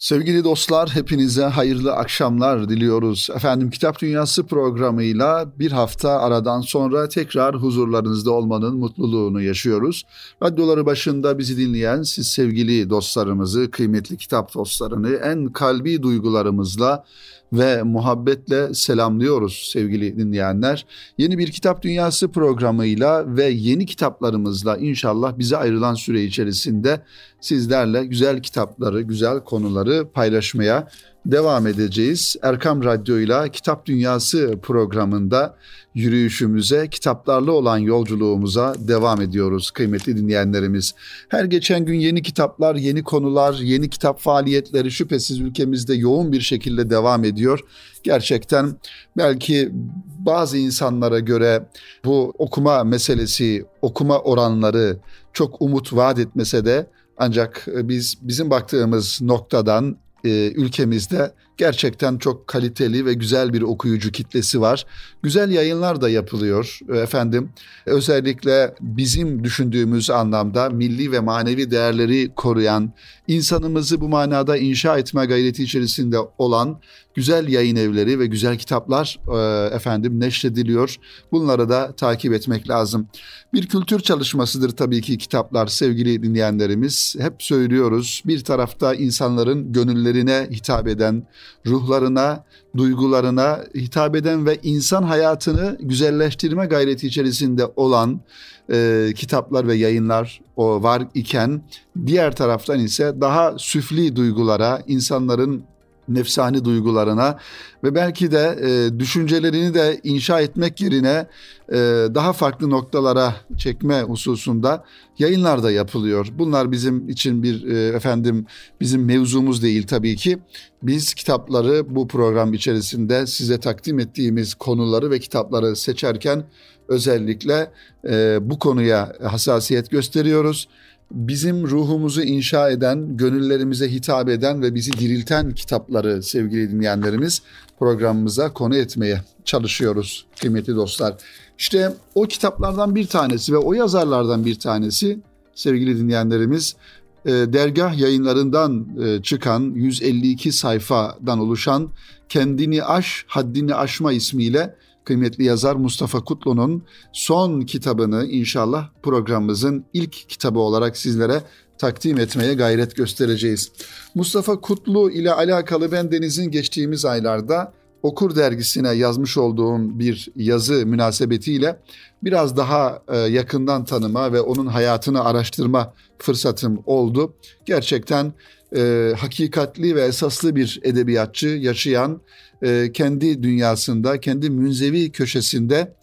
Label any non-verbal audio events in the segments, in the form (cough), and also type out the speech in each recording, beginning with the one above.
Sevgili dostlar hepinize hayırlı akşamlar diliyoruz. Efendim Kitap Dünyası programıyla bir hafta aradan sonra tekrar huzurlarınızda olmanın mutluluğunu yaşıyoruz. Radyoları başında bizi dinleyen siz sevgili dostlarımızı, kıymetli kitap dostlarını en kalbi duygularımızla ve muhabbetle selamlıyoruz sevgili dinleyenler. Yeni bir Kitap Dünyası programıyla ve yeni kitaplarımızla inşallah bize ayrılan süre içerisinde sizlerle güzel kitapları, güzel konuları paylaşmaya devam edeceğiz. Erkam Radyo ile Kitap Dünyası programında yürüyüşümüze, kitaplarla olan yolculuğumuza devam ediyoruz kıymetli dinleyenlerimiz. Her geçen gün yeni kitaplar, yeni konular, yeni kitap faaliyetleri şüphesiz ülkemizde yoğun bir şekilde devam ediyor. Gerçekten belki bazı insanlara göre bu okuma meselesi, okuma oranları çok umut vaat etmese de ancak biz bizim baktığımız noktadan e, ülkemizde gerçekten çok kaliteli ve güzel bir okuyucu kitlesi var. Güzel yayınlar da yapılıyor efendim. Özellikle bizim düşündüğümüz anlamda milli ve manevi değerleri koruyan, insanımızı bu manada inşa etme gayreti içerisinde olan güzel yayın evleri ve güzel kitaplar e, efendim neşrediliyor. Bunları da takip etmek lazım. Bir kültür çalışmasıdır tabii ki kitaplar sevgili dinleyenlerimiz. Hep söylüyoruz. Bir tarafta insanların gönüllerine hitap eden, ruhlarına, duygularına hitap eden ve insan hayatını güzelleştirme gayreti içerisinde olan e, kitaplar ve yayınlar o var iken diğer taraftan ise daha süfli duygulara, insanların nefsani duygularına ve belki de e, düşüncelerini de inşa etmek yerine e, daha farklı noktalara çekme hususunda yayınlar da yapılıyor. Bunlar bizim için bir e, efendim bizim mevzumuz değil tabii ki. Biz kitapları bu program içerisinde size takdim ettiğimiz konuları ve kitapları seçerken özellikle e, bu konuya hassasiyet gösteriyoruz bizim ruhumuzu inşa eden, gönüllerimize hitap eden ve bizi dirilten kitapları sevgili dinleyenlerimiz programımıza konu etmeye çalışıyoruz kıymetli dostlar. İşte o kitaplardan bir tanesi ve o yazarlardan bir tanesi sevgili dinleyenlerimiz e, dergah yayınlarından e, çıkan 152 sayfadan oluşan Kendini Aş, Haddini Aşma ismiyle kıymetli yazar Mustafa Kutlu'nun son kitabını inşallah programımızın ilk kitabı olarak sizlere takdim etmeye gayret göstereceğiz. Mustafa Kutlu ile alakalı ben Deniz'in geçtiğimiz aylarda Okur dergisine yazmış olduğum bir yazı münasebetiyle biraz daha e, yakından tanıma ve onun hayatını araştırma fırsatım oldu. Gerçekten e, hakikatli ve esaslı bir edebiyatçı yaşayan e, kendi dünyasında, kendi münzevi köşesinde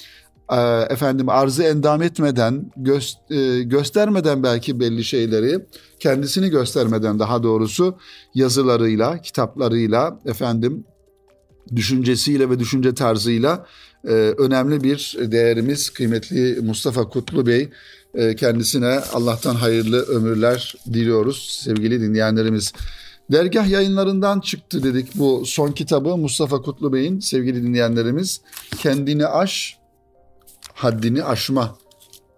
e, efendim arzı endam etmeden, gö- e, göstermeden belki belli şeyleri, kendisini göstermeden daha doğrusu yazılarıyla, kitaplarıyla, efendim düşüncesiyle ve düşünce tarzıyla e, önemli bir değerimiz kıymetli Mustafa Kutlu Bey. E, kendisine Allah'tan hayırlı ömürler diliyoruz sevgili dinleyenlerimiz. Dergah yayınlarından çıktı dedik bu son kitabı Mustafa Kutlu Bey'in sevgili dinleyenlerimiz. Kendini aş, haddini aşma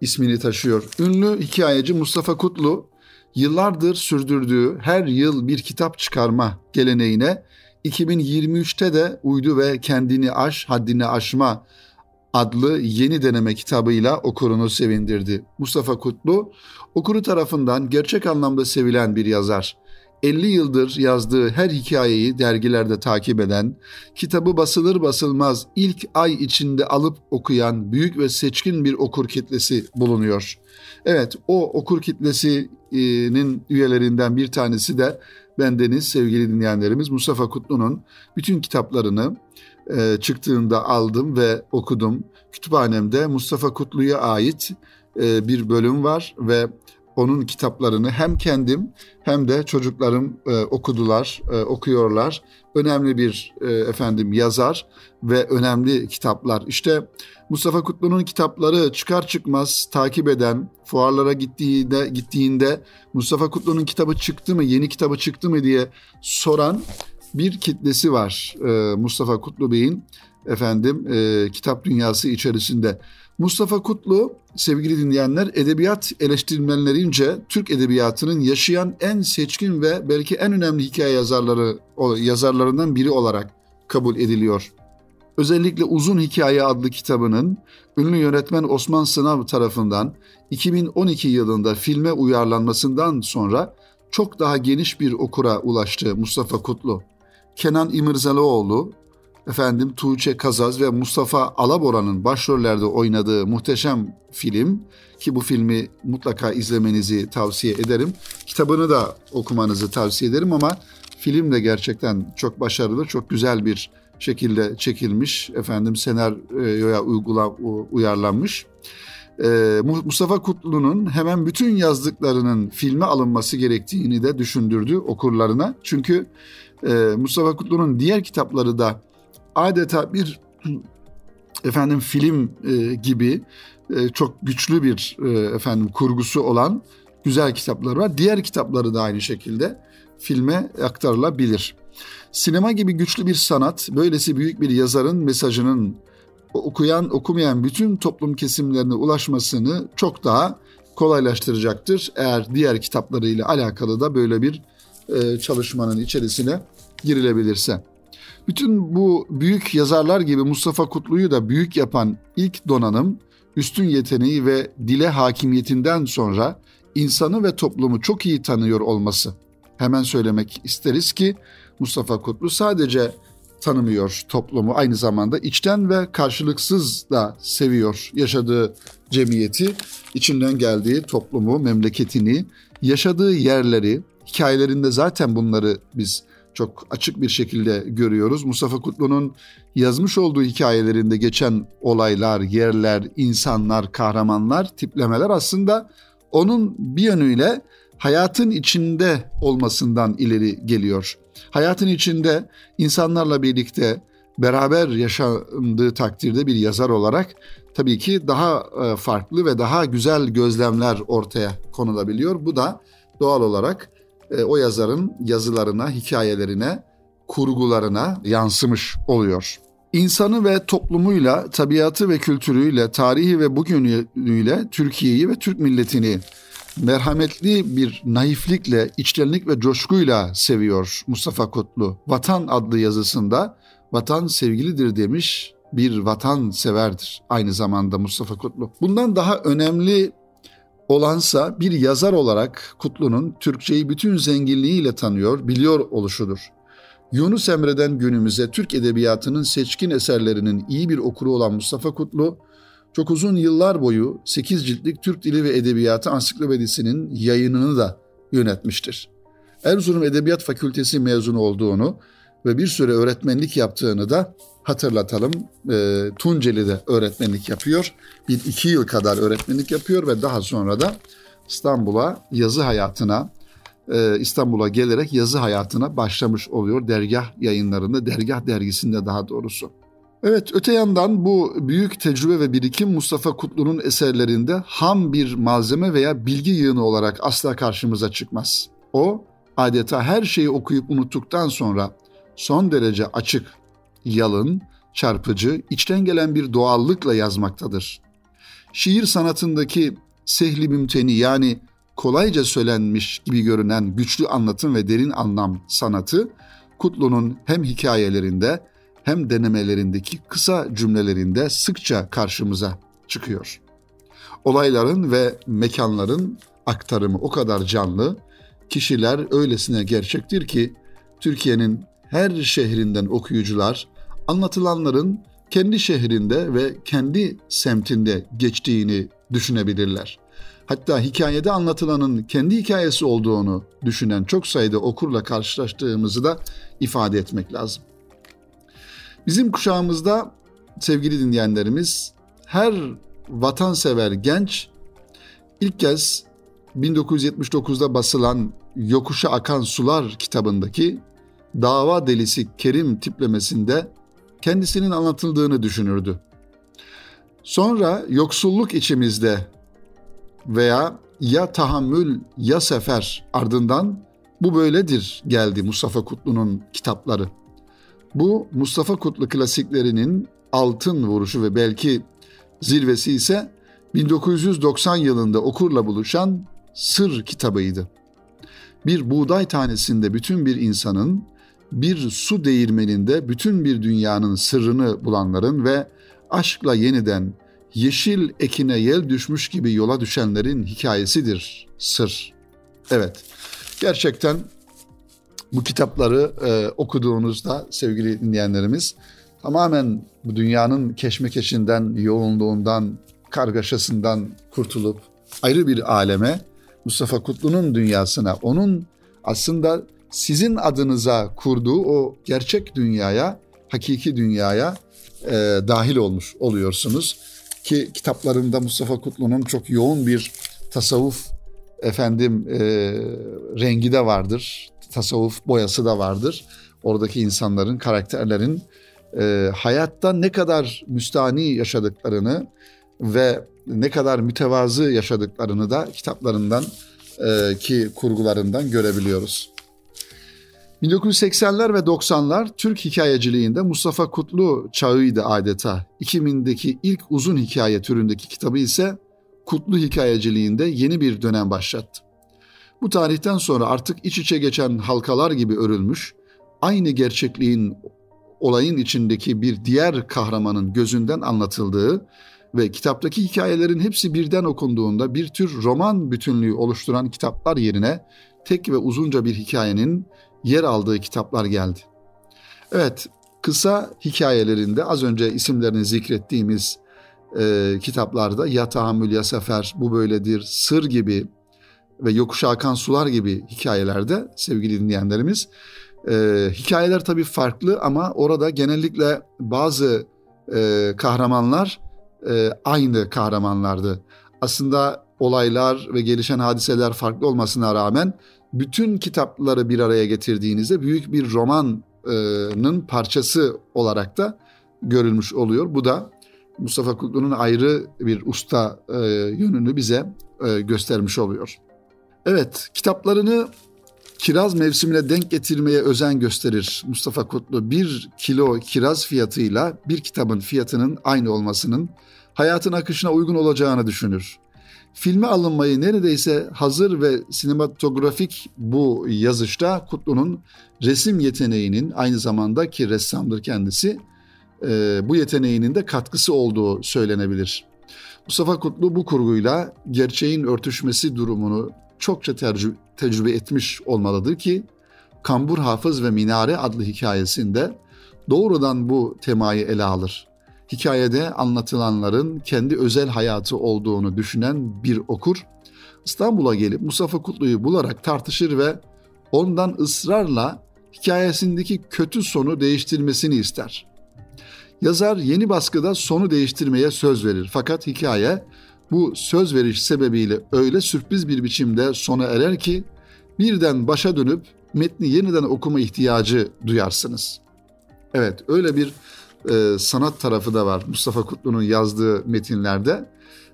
ismini taşıyor. Ünlü hikayeci Mustafa Kutlu yıllardır sürdürdüğü her yıl bir kitap çıkarma geleneğine 2023'te de uydu ve kendini aş, haddini aşma adlı yeni deneme kitabıyla okurunu sevindirdi. Mustafa Kutlu, okuru tarafından gerçek anlamda sevilen bir yazar. 50 yıldır yazdığı her hikayeyi dergilerde takip eden, kitabı basılır basılmaz ilk ay içinde alıp okuyan büyük ve seçkin bir okur kitlesi bulunuyor. Evet, o okur kitlesinin üyelerinden bir tanesi de bendeniz sevgili dinleyenlerimiz Mustafa Kutlu'nun bütün kitaplarını e, çıktığında aldım ve okudum. Kütüphanemde Mustafa Kutlu'ya ait e, bir bölüm var ve onun kitaplarını hem kendim hem de çocuklarım e, okudular, e, okuyorlar. Önemli bir e, efendim yazar ve önemli kitaplar. İşte Mustafa Kutlu'nun kitapları çıkar çıkmaz takip eden, fuarlara gittiğinde gittiğinde Mustafa Kutlu'nun kitabı çıktı mı, yeni kitabı çıktı mı diye soran bir kitlesi var e, Mustafa Kutlu Bey'in efendim e, kitap dünyası içerisinde. Mustafa Kutlu sevgili dinleyenler edebiyat eleştirmenlerince Türk edebiyatının yaşayan en seçkin ve belki en önemli hikaye yazarları yazarlarından biri olarak kabul ediliyor. Özellikle Uzun Hikaye adlı kitabının ünlü yönetmen Osman Sınav tarafından 2012 yılında filme uyarlanmasından sonra çok daha geniş bir okura ulaştı Mustafa Kutlu. Kenan İmirzalıoğlu, efendim Tuğçe Kazaz ve Mustafa Alabora'nın başrollerde oynadığı muhteşem film ki bu filmi mutlaka izlemenizi tavsiye ederim. Kitabını da okumanızı tavsiye ederim ama film de gerçekten çok başarılı, çok güzel bir şekilde çekilmiş. Efendim senaryoya uygula, uyarlanmış. Ee, Mustafa Kutlu'nun hemen bütün yazdıklarının filme alınması gerektiğini de düşündürdü okurlarına. Çünkü e, Mustafa Kutlu'nun diğer kitapları da adeta bir (clears throat) efendim film e, gibi e, çok güçlü bir e, efendim kurgusu olan güzel kitaplar var. Diğer kitapları da aynı şekilde filme aktarılabilir. Sinema gibi güçlü bir sanat, böylesi büyük bir yazarın mesajının okuyan okumayan bütün toplum kesimlerine ulaşmasını çok daha kolaylaştıracaktır. Eğer diğer kitaplarıyla alakalı da böyle bir e, çalışmanın içerisine girilebilirse. Bütün bu büyük yazarlar gibi Mustafa Kutlu'yu da büyük yapan ilk donanım, üstün yeteneği ve dile hakimiyetinden sonra insanı ve toplumu çok iyi tanıyor olması. Hemen söylemek isteriz ki Mustafa Kutlu sadece tanımıyor toplumu aynı zamanda içten ve karşılıksız da seviyor yaşadığı cemiyeti, içinden geldiği toplumu, memleketini, yaşadığı yerleri, hikayelerinde zaten bunları biz çok açık bir şekilde görüyoruz. Mustafa Kutlu'nun yazmış olduğu hikayelerinde geçen olaylar, yerler, insanlar, kahramanlar, tiplemeler aslında onun bir yönüyle hayatın içinde olmasından ileri geliyor. Hayatın içinde insanlarla birlikte beraber yaşandığı takdirde bir yazar olarak tabii ki daha e, farklı ve daha güzel gözlemler ortaya konulabiliyor. Bu da doğal olarak e, o yazarın yazılarına, hikayelerine, kurgularına yansımış oluyor. İnsanı ve toplumuyla, tabiatı ve kültürüyle, tarihi ve bugünüyle Türkiye'yi ve Türk milletini merhametli bir naiflikle, içtenlik ve coşkuyla seviyor Mustafa Kutlu. Vatan adlı yazısında vatan sevgilidir demiş bir vatan severdir aynı zamanda Mustafa Kutlu. Bundan daha önemli olansa bir yazar olarak Kutlu'nun Türkçeyi bütün zenginliğiyle tanıyor, biliyor oluşudur. Yunus Emre'den günümüze Türk edebiyatının seçkin eserlerinin iyi bir okuru olan Mustafa Kutlu, çok uzun yıllar boyu 8 ciltlik Türk Dili ve Edebiyatı Ansiklopedisinin yayınını da yönetmiştir. Erzurum Edebiyat Fakültesi mezunu olduğunu ve bir süre öğretmenlik yaptığını da hatırlatalım. E, Tunceli'de öğretmenlik yapıyor. Bir iki yıl kadar öğretmenlik yapıyor ve daha sonra da İstanbul'a yazı hayatına, e, İstanbul'a gelerek yazı hayatına başlamış oluyor. Dergah yayınlarında, Dergah dergisinde daha doğrusu. Evet öte yandan bu büyük tecrübe ve birikim Mustafa Kutlu'nun eserlerinde ham bir malzeme veya bilgi yığını olarak asla karşımıza çıkmaz. O adeta her şeyi okuyup unuttuktan sonra son derece açık, yalın, çarpıcı, içten gelen bir doğallıkla yazmaktadır. Şiir sanatındaki sehli mümteni yani kolayca söylenmiş gibi görünen güçlü anlatım ve derin anlam sanatı Kutlu'nun hem hikayelerinde hem denemelerindeki kısa cümlelerinde sıkça karşımıza çıkıyor. Olayların ve mekanların aktarımı o kadar canlı, kişiler öylesine gerçektir ki Türkiye'nin her şehrinden okuyucular anlatılanların kendi şehrinde ve kendi semtinde geçtiğini düşünebilirler. Hatta hikayede anlatılanın kendi hikayesi olduğunu düşünen çok sayıda okurla karşılaştığımızı da ifade etmek lazım. Bizim kuşağımızda sevgili dinleyenlerimiz her vatansever genç ilk kez 1979'da basılan Yokuşa Akan Sular kitabındaki dava delisi Kerim tiplemesinde kendisinin anlatıldığını düşünürdü. Sonra yoksulluk içimizde veya ya tahammül ya sefer ardından bu böyledir geldi Mustafa Kutlu'nun kitapları. Bu Mustafa Kutlu klasiklerinin altın vuruşu ve belki Zirvesi ise 1990 yılında okurla buluşan Sır kitabıydı. Bir buğday tanesinde bütün bir insanın, bir su değirmeninde bütün bir dünyanın sırrını bulanların ve aşkla yeniden yeşil ekine yel düşmüş gibi yola düşenlerin hikayesidir Sır. Evet, gerçekten bu kitapları e, okuduğunuzda sevgili dinleyenlerimiz tamamen bu dünyanın keşmekeşinden, yoğunluğundan, kargaşasından kurtulup ayrı bir aleme Mustafa Kutlu'nun dünyasına, onun aslında sizin adınıza kurduğu o gerçek dünyaya, hakiki dünyaya e, dahil olmuş oluyorsunuz. Ki kitaplarında Mustafa Kutlu'nun çok yoğun bir tasavvuf efendim e, rengi de vardır. Tasavvuf boyası da vardır. Oradaki insanların, karakterlerin e, hayatta ne kadar müstani yaşadıklarını ve ne kadar mütevazı yaşadıklarını da kitaplarından e, ki kurgularından görebiliyoruz. 1980'ler ve 90'lar Türk hikayeciliğinde Mustafa Kutlu çağıydı adeta. 2000'deki ilk uzun hikaye türündeki kitabı ise Kutlu hikayeciliğinde yeni bir dönem başlattı. Bu tarihten sonra artık iç içe geçen halkalar gibi örülmüş, aynı gerçekliğin olayın içindeki bir diğer kahramanın gözünden anlatıldığı ve kitaptaki hikayelerin hepsi birden okunduğunda bir tür roman bütünlüğü oluşturan kitaplar yerine tek ve uzunca bir hikayenin yer aldığı kitaplar geldi. Evet, kısa hikayelerinde az önce isimlerini zikrettiğimiz e, kitaplarda Ya Tahammül Ya Sefer, Bu Böyledir, Sır gibi ve Yokuşa Akan Sular gibi hikayelerde sevgili dinleyenlerimiz e, hikayeler tabii farklı ama orada genellikle bazı e, kahramanlar e, aynı kahramanlardı. Aslında olaylar ve gelişen hadiseler farklı olmasına rağmen bütün kitapları bir araya getirdiğinizde büyük bir romanın parçası olarak da görülmüş oluyor. Bu da Mustafa Kutlu'nun ayrı bir usta e, yönünü bize e, göstermiş oluyor. Evet, kitaplarını kiraz mevsimine denk getirmeye özen gösterir Mustafa Kutlu. Bir kilo kiraz fiyatıyla bir kitabın fiyatının aynı olmasının hayatın akışına uygun olacağını düşünür. Filme alınmayı neredeyse hazır ve sinematografik bu yazışta Kutlu'nun resim yeteneğinin aynı zamanda ki ressamdır kendisi e, bu yeteneğinin de katkısı olduğu söylenebilir. Mustafa Kutlu bu kurguyla gerçeğin örtüşmesi durumunu çokça tecrübe etmiş olmalıdır ki Kambur Hafız ve Minare adlı hikayesinde doğrudan bu temayı ele alır. Hikayede anlatılanların kendi özel hayatı olduğunu düşünen bir okur İstanbul'a gelip Mustafa Kutlu'yu bularak tartışır ve ondan ısrarla hikayesindeki kötü sonu değiştirmesini ister. Yazar yeni baskıda sonu değiştirmeye söz verir fakat hikaye bu söz veriş sebebiyle öyle sürpriz bir biçimde sona erer ki birden başa dönüp metni yeniden okuma ihtiyacı duyarsınız. Evet öyle bir e, sanat tarafı da var Mustafa Kutlu'nun yazdığı metinlerde.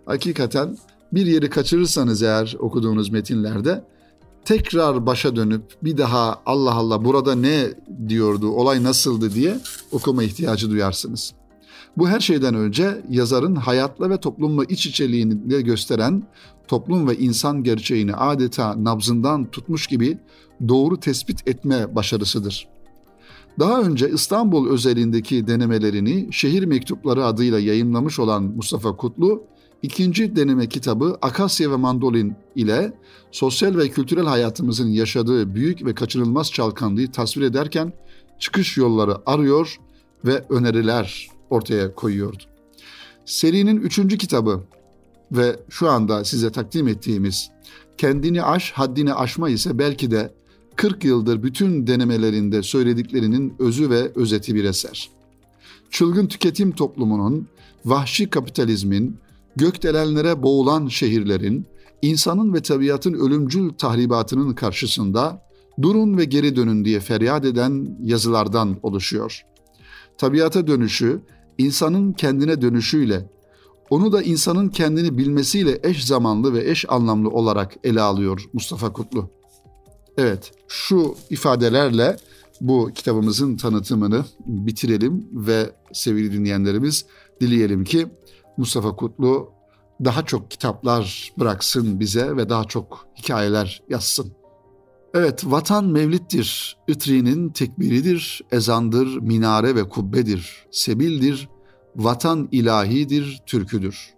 Hakikaten bir yeri kaçırırsanız eğer okuduğunuz metinlerde tekrar başa dönüp bir daha Allah Allah burada ne diyordu, olay nasıldı diye okuma ihtiyacı duyarsınız. Bu her şeyden önce yazarın hayatla ve toplumla iç içeliğini gösteren toplum ve insan gerçeğini adeta nabzından tutmuş gibi doğru tespit etme başarısıdır. Daha önce İstanbul özelindeki denemelerini Şehir Mektupları adıyla yayınlamış olan Mustafa Kutlu, ikinci deneme kitabı Akasya ve Mandolin ile sosyal ve kültürel hayatımızın yaşadığı büyük ve kaçınılmaz çalkanlığı tasvir ederken çıkış yolları arıyor ve öneriler ortaya koyuyordu. Serinin üçüncü kitabı ve şu anda size takdim ettiğimiz Kendini Aş, Haddini Aşma ise belki de 40 yıldır bütün denemelerinde söylediklerinin özü ve özeti bir eser. Çılgın tüketim toplumunun, vahşi kapitalizmin, gökdelenlere boğulan şehirlerin, insanın ve tabiatın ölümcül tahribatının karşısında durun ve geri dönün diye feryat eden yazılardan oluşuyor. Tabiata dönüşü, insanın kendine dönüşüyle, onu da insanın kendini bilmesiyle eş zamanlı ve eş anlamlı olarak ele alıyor Mustafa Kutlu. Evet, şu ifadelerle bu kitabımızın tanıtımını bitirelim ve sevgili dinleyenlerimiz dileyelim ki Mustafa Kutlu daha çok kitaplar bıraksın bize ve daha çok hikayeler yazsın. Evet, vatan mevlittir, ütri'nin tekbiridir, ezandır, minare ve kubbedir, sebildir, vatan ilahidir, türküdür.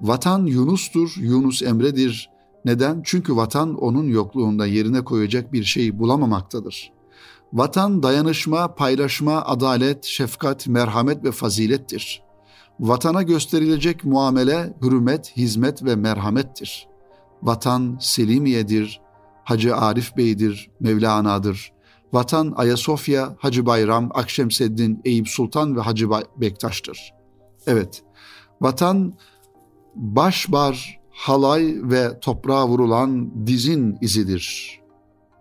Vatan Yunus'tur, Yunus Emre'dir. Neden? Çünkü vatan onun yokluğunda yerine koyacak bir şey bulamamaktadır. Vatan dayanışma, paylaşma, adalet, şefkat, merhamet ve fazilettir. Vatana gösterilecek muamele, hürmet, hizmet ve merhamettir. Vatan Selimiye'dir, Hacı Arif Bey'dir, Mevlana'dır. Vatan Ayasofya, Hacı Bayram, Akşemseddin, Eyüp Sultan ve Hacı Bektaş'tır. Evet, vatan başbar, halay ve toprağa vurulan dizin izidir.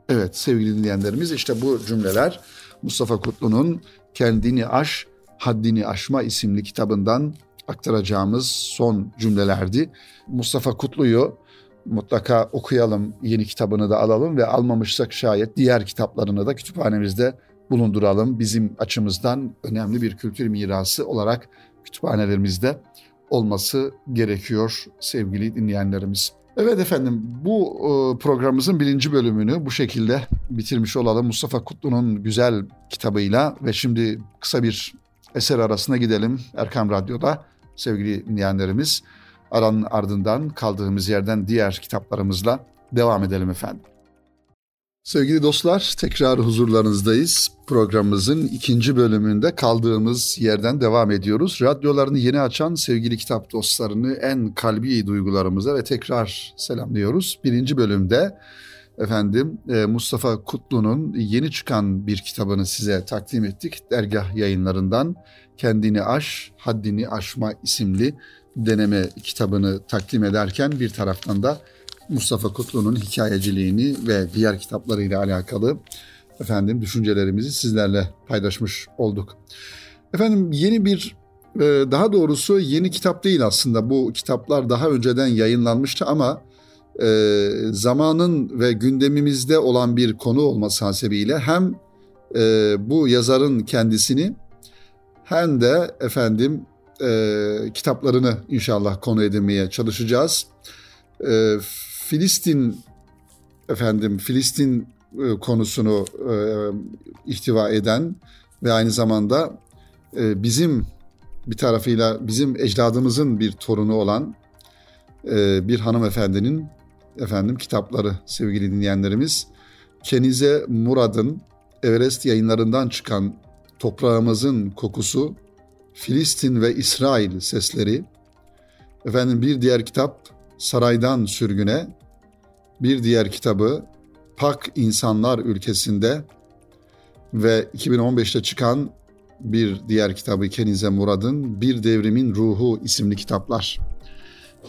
Evet sevgili dinleyenlerimiz işte bu cümleler Mustafa Kutlu'nun Kendini Aş, Haddini Aşma isimli kitabından aktaracağımız son cümlelerdi. Mustafa Kutlu'yu mutlaka okuyalım, yeni kitabını da alalım ve almamışsak şayet diğer kitaplarını da kütüphanemizde bulunduralım. Bizim açımızdan önemli bir kültür mirası olarak kütüphanelerimizde olması gerekiyor sevgili dinleyenlerimiz. Evet efendim bu e, programımızın birinci bölümünü bu şekilde bitirmiş olalım. Mustafa Kutlu'nun güzel kitabıyla ve şimdi kısa bir eser arasına gidelim Erkam Radyo'da sevgili dinleyenlerimiz. Aranın ardından kaldığımız yerden diğer kitaplarımızla devam edelim efendim. Sevgili dostlar, tekrar huzurlarınızdayız. Programımızın ikinci bölümünde kaldığımız yerden devam ediyoruz. Radyolarını yeni açan sevgili kitap dostlarını en kalbi duygularımıza ve tekrar selamlıyoruz. Birinci bölümde efendim e, Mustafa Kutlu'nun yeni çıkan bir kitabını size takdim ettik. Dergah yayınlarından Kendini Aş, Haddini Aşma isimli deneme kitabını takdim ederken bir taraftan da Mustafa Kutlu'nun hikayeciliğini ve diğer kitaplarıyla alakalı efendim düşüncelerimizi sizlerle paylaşmış olduk. Efendim yeni bir e, daha doğrusu yeni kitap değil aslında bu kitaplar daha önceden yayınlanmıştı ama e, zamanın ve gündemimizde olan bir konu olması hasebiyle hem e, bu yazarın kendisini hem de efendim kitaplarını inşallah konu edinmeye çalışacağız. Filistin efendim Filistin e, konusunu e, ihtiva eden ve aynı zamanda e, bizim bir tarafıyla bizim ecdadımızın bir torunu olan e, bir hanımefendinin efendim kitapları sevgili dinleyenlerimiz. Kenize Murad'ın Everest yayınlarından çıkan Toprağımızın Kokusu, Filistin ve İsrail Sesleri. Efendim bir diğer kitap Saraydan Sürgüne, bir diğer kitabı Pak İnsanlar Ülkesinde ve 2015'te çıkan bir diğer kitabı Kenize Murad'ın Bir Devrimin Ruhu isimli kitaplar.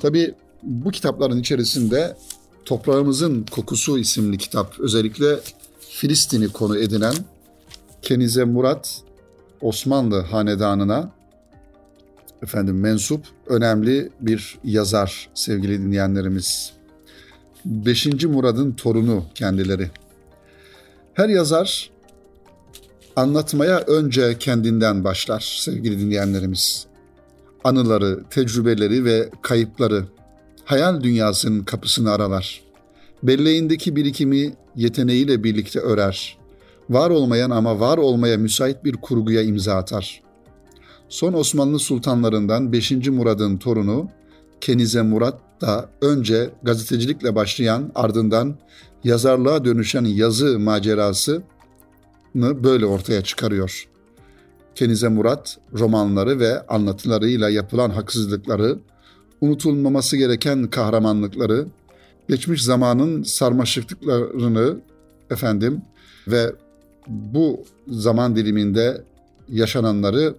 Tabi bu kitapların içerisinde Toprağımızın Kokusu isimli kitap özellikle Filistin'i konu edinen Kenize Murat Osmanlı hanedanına efendim mensup önemli bir yazar sevgili dinleyenlerimiz. 5. Murad'ın torunu kendileri. Her yazar anlatmaya önce kendinden başlar sevgili dinleyenlerimiz. Anıları, tecrübeleri ve kayıpları hayal dünyasının kapısını aralar. Belleğindeki birikimi yeteneğiyle birlikte örer. Var olmayan ama var olmaya müsait bir kurguya imza atar. Son Osmanlı sultanlarından 5. Murad'ın torunu Kenize Murat da önce gazetecilikle başlayan ardından yazarlığa dönüşen yazı macerasını böyle ortaya çıkarıyor. Kenize Murat romanları ve anlatılarıyla yapılan haksızlıkları, unutulmaması gereken kahramanlıkları, geçmiş zamanın sarmaşıklıklarını efendim ve bu zaman diliminde yaşananları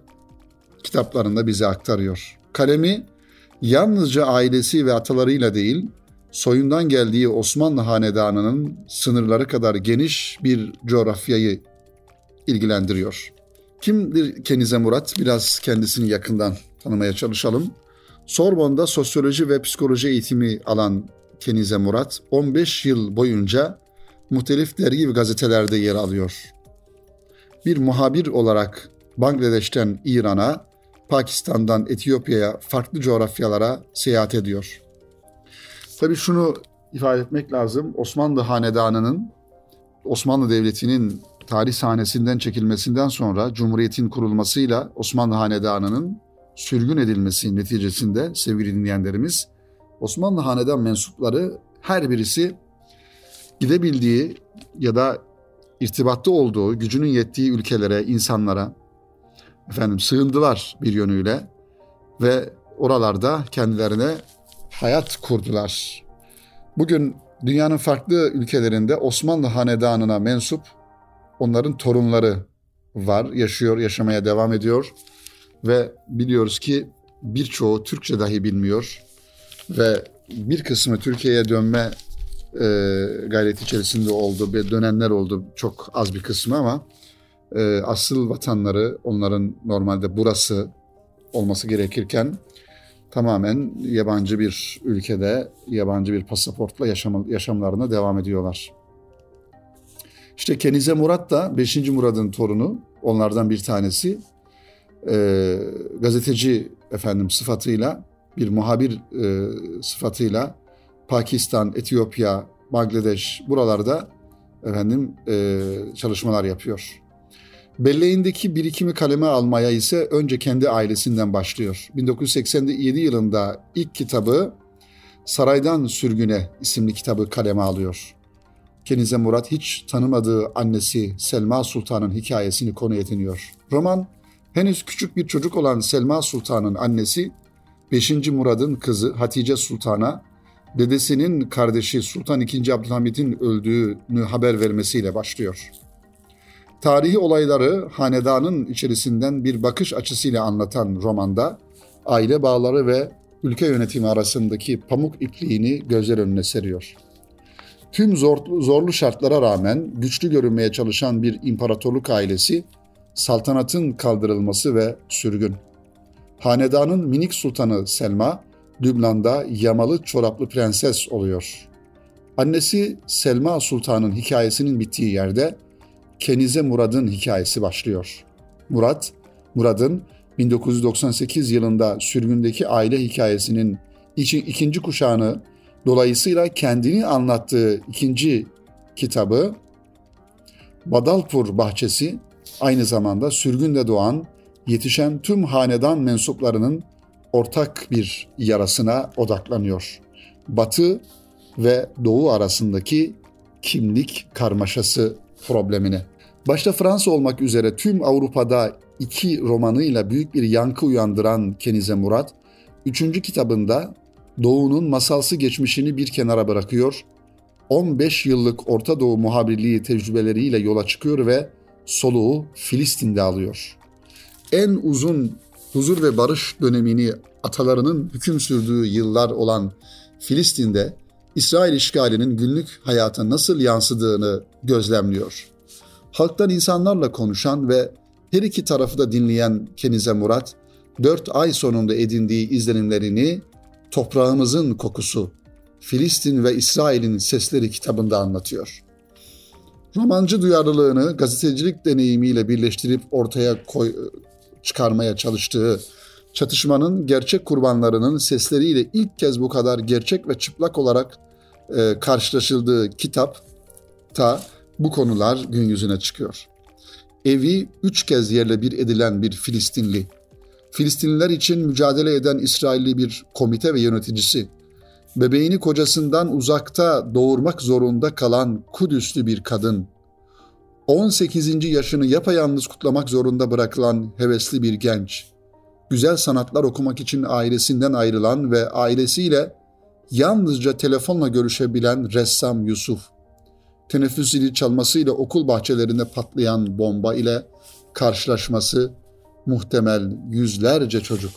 kitaplarında bize aktarıyor. Kalemi yalnızca ailesi ve atalarıyla değil, soyundan geldiği Osmanlı hanedanının sınırları kadar geniş bir coğrafyayı ilgilendiriyor. Kimdir Kenize Murat? Biraz kendisini yakından tanımaya çalışalım. Sorbon'da sosyoloji ve psikoloji eğitimi alan Kenize Murat 15 yıl boyunca muhtelif dergi ve gazetelerde yer alıyor. Bir muhabir olarak Bangladeş'ten İran'a, Pakistan'dan Etiyopya'ya farklı coğrafyalara seyahat ediyor. Tabii şunu ifade etmek lazım. Osmanlı Hanedanı'nın Osmanlı Devleti'nin tarih sahnesinden çekilmesinden sonra Cumhuriyet'in kurulmasıyla Osmanlı Hanedanı'nın sürgün edilmesi neticesinde sevgili dinleyenlerimiz Osmanlı Hanedan mensupları her birisi gidebildiği ya da irtibatta olduğu, gücünün yettiği ülkelere, insanlara efendim sığındılar bir yönüyle ve oralarda kendilerine hayat kurdular. Bugün dünyanın farklı ülkelerinde Osmanlı hanedanına mensup onların torunları var, yaşıyor, yaşamaya devam ediyor ve biliyoruz ki birçoğu Türkçe dahi bilmiyor ve bir kısmı Türkiye'ye dönme e, gayret içerisinde oldu, dönenler oldu çok az bir kısmı ama e, asıl vatanları onların normalde burası olması gerekirken tamamen yabancı bir ülkede, yabancı bir pasaportla yaşam, yaşamlarına devam ediyorlar. İşte Kenize Murat da 5. Murad'ın torunu, onlardan bir tanesi. E, gazeteci efendim sıfatıyla, bir muhabir e, sıfatıyla Pakistan, Etiyopya, Bangladeş buralarda efendim e, çalışmalar yapıyor. Belleğindeki birikimi kaleme almaya ise önce kendi ailesinden başlıyor. 1987 yılında ilk kitabı Saraydan Sürgüne isimli kitabı kaleme alıyor. Kenize Murat hiç tanımadığı annesi Selma Sultan'ın hikayesini konu ediniyor. Roman henüz küçük bir çocuk olan Selma Sultan'ın annesi 5. Murad'ın kızı Hatice Sultan'a dedesinin kardeşi Sultan II. Abdülhamid'in öldüğünü haber vermesiyle başlıyor. Tarihi olayları hanedanın içerisinden bir bakış açısıyla anlatan romanda aile bağları ve ülke yönetimi arasındaki pamuk ipliğini gözler önüne seriyor. Tüm zor, zorlu şartlara rağmen güçlü görünmeye çalışan bir imparatorluk ailesi, saltanatın kaldırılması ve sürgün. Hanedanın minik sultanı Selma, Lübnan'da yamalı çoraplı prenses oluyor. Annesi Selma Sultan'ın hikayesinin bittiği yerde Kenize Murad'ın hikayesi başlıyor. Murat, Murad'ın 1998 yılında sürgündeki aile hikayesinin ikinci kuşağını dolayısıyla kendini anlattığı ikinci kitabı Badalpur Bahçesi aynı zamanda sürgünde doğan yetişen tüm hanedan mensuplarının ortak bir yarasına odaklanıyor. Batı ve Doğu arasındaki kimlik karmaşası problemine. Başta Fransa olmak üzere tüm Avrupa'da iki romanıyla büyük bir yankı uyandıran Kenize Murat, üçüncü kitabında Doğu'nun masalsı geçmişini bir kenara bırakıyor, 15 yıllık Orta Doğu muhabirliği tecrübeleriyle yola çıkıyor ve soluğu Filistin'de alıyor. En uzun huzur ve barış dönemini atalarının hüküm sürdüğü yıllar olan Filistin'de İsrail işgalinin günlük hayata nasıl yansıdığını gözlemliyor. Halktan insanlarla konuşan ve her iki tarafı da dinleyen Kenize Murat, dört ay sonunda edindiği izlenimlerini Toprağımızın Kokusu, Filistin ve İsrail'in Sesleri kitabında anlatıyor. Romancı duyarlılığını gazetecilik deneyimiyle birleştirip ortaya koy, çıkarmaya çalıştığı çatışmanın gerçek kurbanlarının sesleriyle ilk kez bu kadar gerçek ve çıplak olarak e, karşılaşıldığı kitap ta bu konular gün yüzüne çıkıyor. Evi üç kez yerle bir edilen bir Filistinli, Filistinliler için mücadele eden İsrailli bir komite ve yöneticisi, bebeğini kocasından uzakta doğurmak zorunda kalan Kudüslü bir kadın, 18. yaşını yapayalnız kutlamak zorunda bırakılan hevesli bir genç, güzel sanatlar okumak için ailesinden ayrılan ve ailesiyle yalnızca telefonla görüşebilen ressam Yusuf, teneffüs zili çalmasıyla okul bahçelerinde patlayan bomba ile karşılaşması muhtemel yüzlerce çocuk.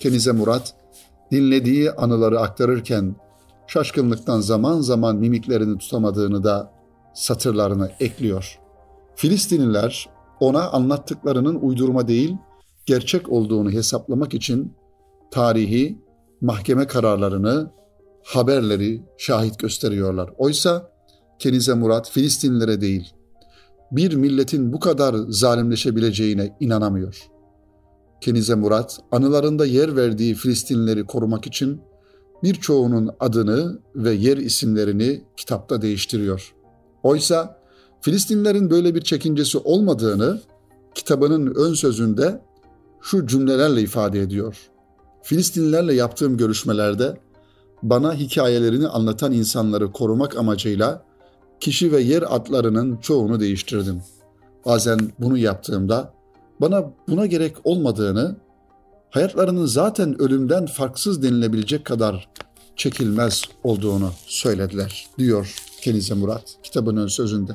Kenize Murat dinlediği anıları aktarırken şaşkınlıktan zaman zaman mimiklerini tutamadığını da satırlarına ekliyor. Filistinliler ona anlattıklarının uydurma değil, gerçek olduğunu hesaplamak için tarihi, mahkeme kararlarını, haberleri şahit gösteriyorlar. Oysa Kenize Murat Filistinlilere değil, bir milletin bu kadar zalimleşebileceğine inanamıyor. Kenize Murat, anılarında yer verdiği Filistinlileri korumak için birçoğunun adını ve yer isimlerini kitapta değiştiriyor. Oysa Filistinlerin böyle bir çekincesi olmadığını kitabının ön sözünde şu cümlelerle ifade ediyor. Filistinlilerle yaptığım görüşmelerde bana hikayelerini anlatan insanları korumak amacıyla kişi ve yer adlarının çoğunu değiştirdim. Bazen bunu yaptığımda bana buna gerek olmadığını, hayatlarının zaten ölümden farksız denilebilecek kadar çekilmez olduğunu söylediler diyor Kenize Murat kitabının sözünde.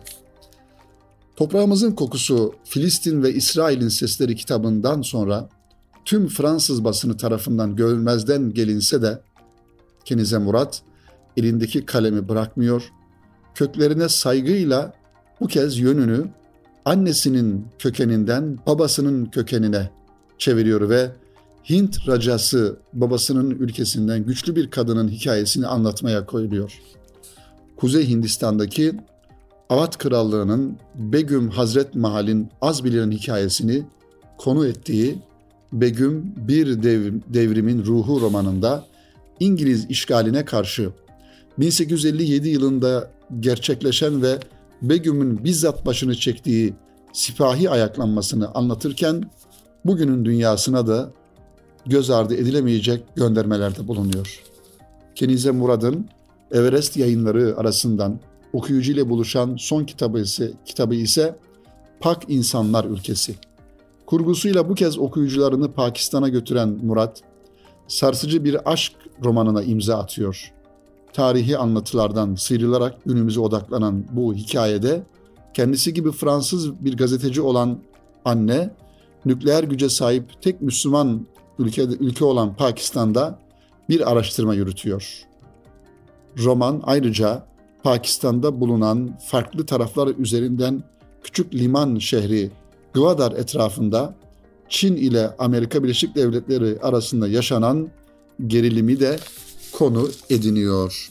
Toprağımızın kokusu Filistin ve İsrail'in sesleri kitabından sonra tüm Fransız basını tarafından görülmezden gelinse de Kenize Murat elindeki kalemi bırakmıyor, köklerine saygıyla bu kez yönünü annesinin kökeninden babasının kökenine çeviriyor ve Hint racası babasının ülkesinden güçlü bir kadının hikayesini anlatmaya koyuluyor. Kuzey Hindistan'daki Avat Krallığı'nın Begüm Hazret Mahal'in az bilinen hikayesini konu ettiği Begüm Bir Devrim, Devrimin Ruhu romanında İngiliz işgaline karşı 1857 yılında gerçekleşen ve Begüm'ün bizzat başını çektiği sipahi ayaklanmasını anlatırken bugünün dünyasına da göz ardı edilemeyecek göndermelerde bulunuyor. Kenize Murad'ın Everest yayınları arasından okuyucu ile buluşan son kitabı ise, kitabı ise Pak İnsanlar Ülkesi. Kurgusuyla bu kez okuyucularını Pakistan'a götüren Murat, sarsıcı bir aşk romanına imza atıyor. Tarihi anlatılardan sıyrılarak günümüze odaklanan bu hikayede kendisi gibi Fransız bir gazeteci olan anne, nükleer güce sahip tek Müslüman ülke, ülke olan Pakistan'da bir araştırma yürütüyor. Roman ayrıca Pakistan'da bulunan farklı taraflar üzerinden küçük liman şehri Gwadar etrafında Çin ile Amerika Birleşik Devletleri arasında yaşanan gerilimi de konu ediniyor.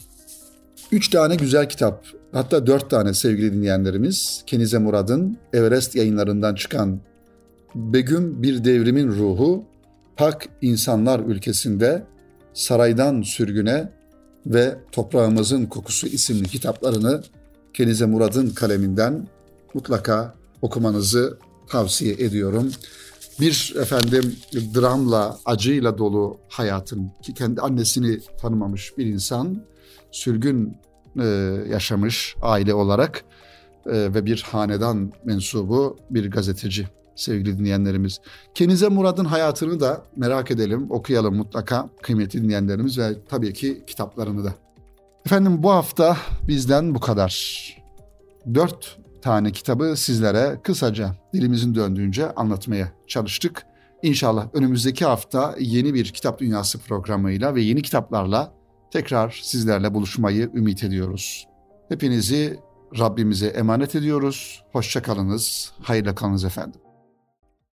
Üç tane güzel kitap, hatta dört tane sevgili dinleyenlerimiz, Kenize Murad'ın Everest yayınlarından çıkan Begüm Bir Devrimin Ruhu, Pak İnsanlar Ülkesinde, Saraydan Sürgüne ve Toprağımızın Kokusu isimli kitaplarını Kenize Murad'ın kaleminden mutlaka okumanızı tavsiye ediyorum. Bir efendim dramla, acıyla dolu hayatın ki kendi annesini tanımamış bir insan sürgün e, yaşamış aile olarak e, ve bir hanedan mensubu bir gazeteci sevgili dinleyenlerimiz. Kenize Murad'ın hayatını da merak edelim, okuyalım mutlaka kıymetli dinleyenlerimiz ve tabii ki kitaplarını da. Efendim bu hafta bizden bu kadar. Dört tane kitabı sizlere kısaca dilimizin döndüğünce anlatmaya çalıştık. İnşallah önümüzdeki hafta yeni bir kitap dünyası programıyla ve yeni kitaplarla tekrar sizlerle buluşmayı ümit ediyoruz. Hepinizi Rabbimize emanet ediyoruz. Hoşçakalınız, hayırlı kalınız efendim.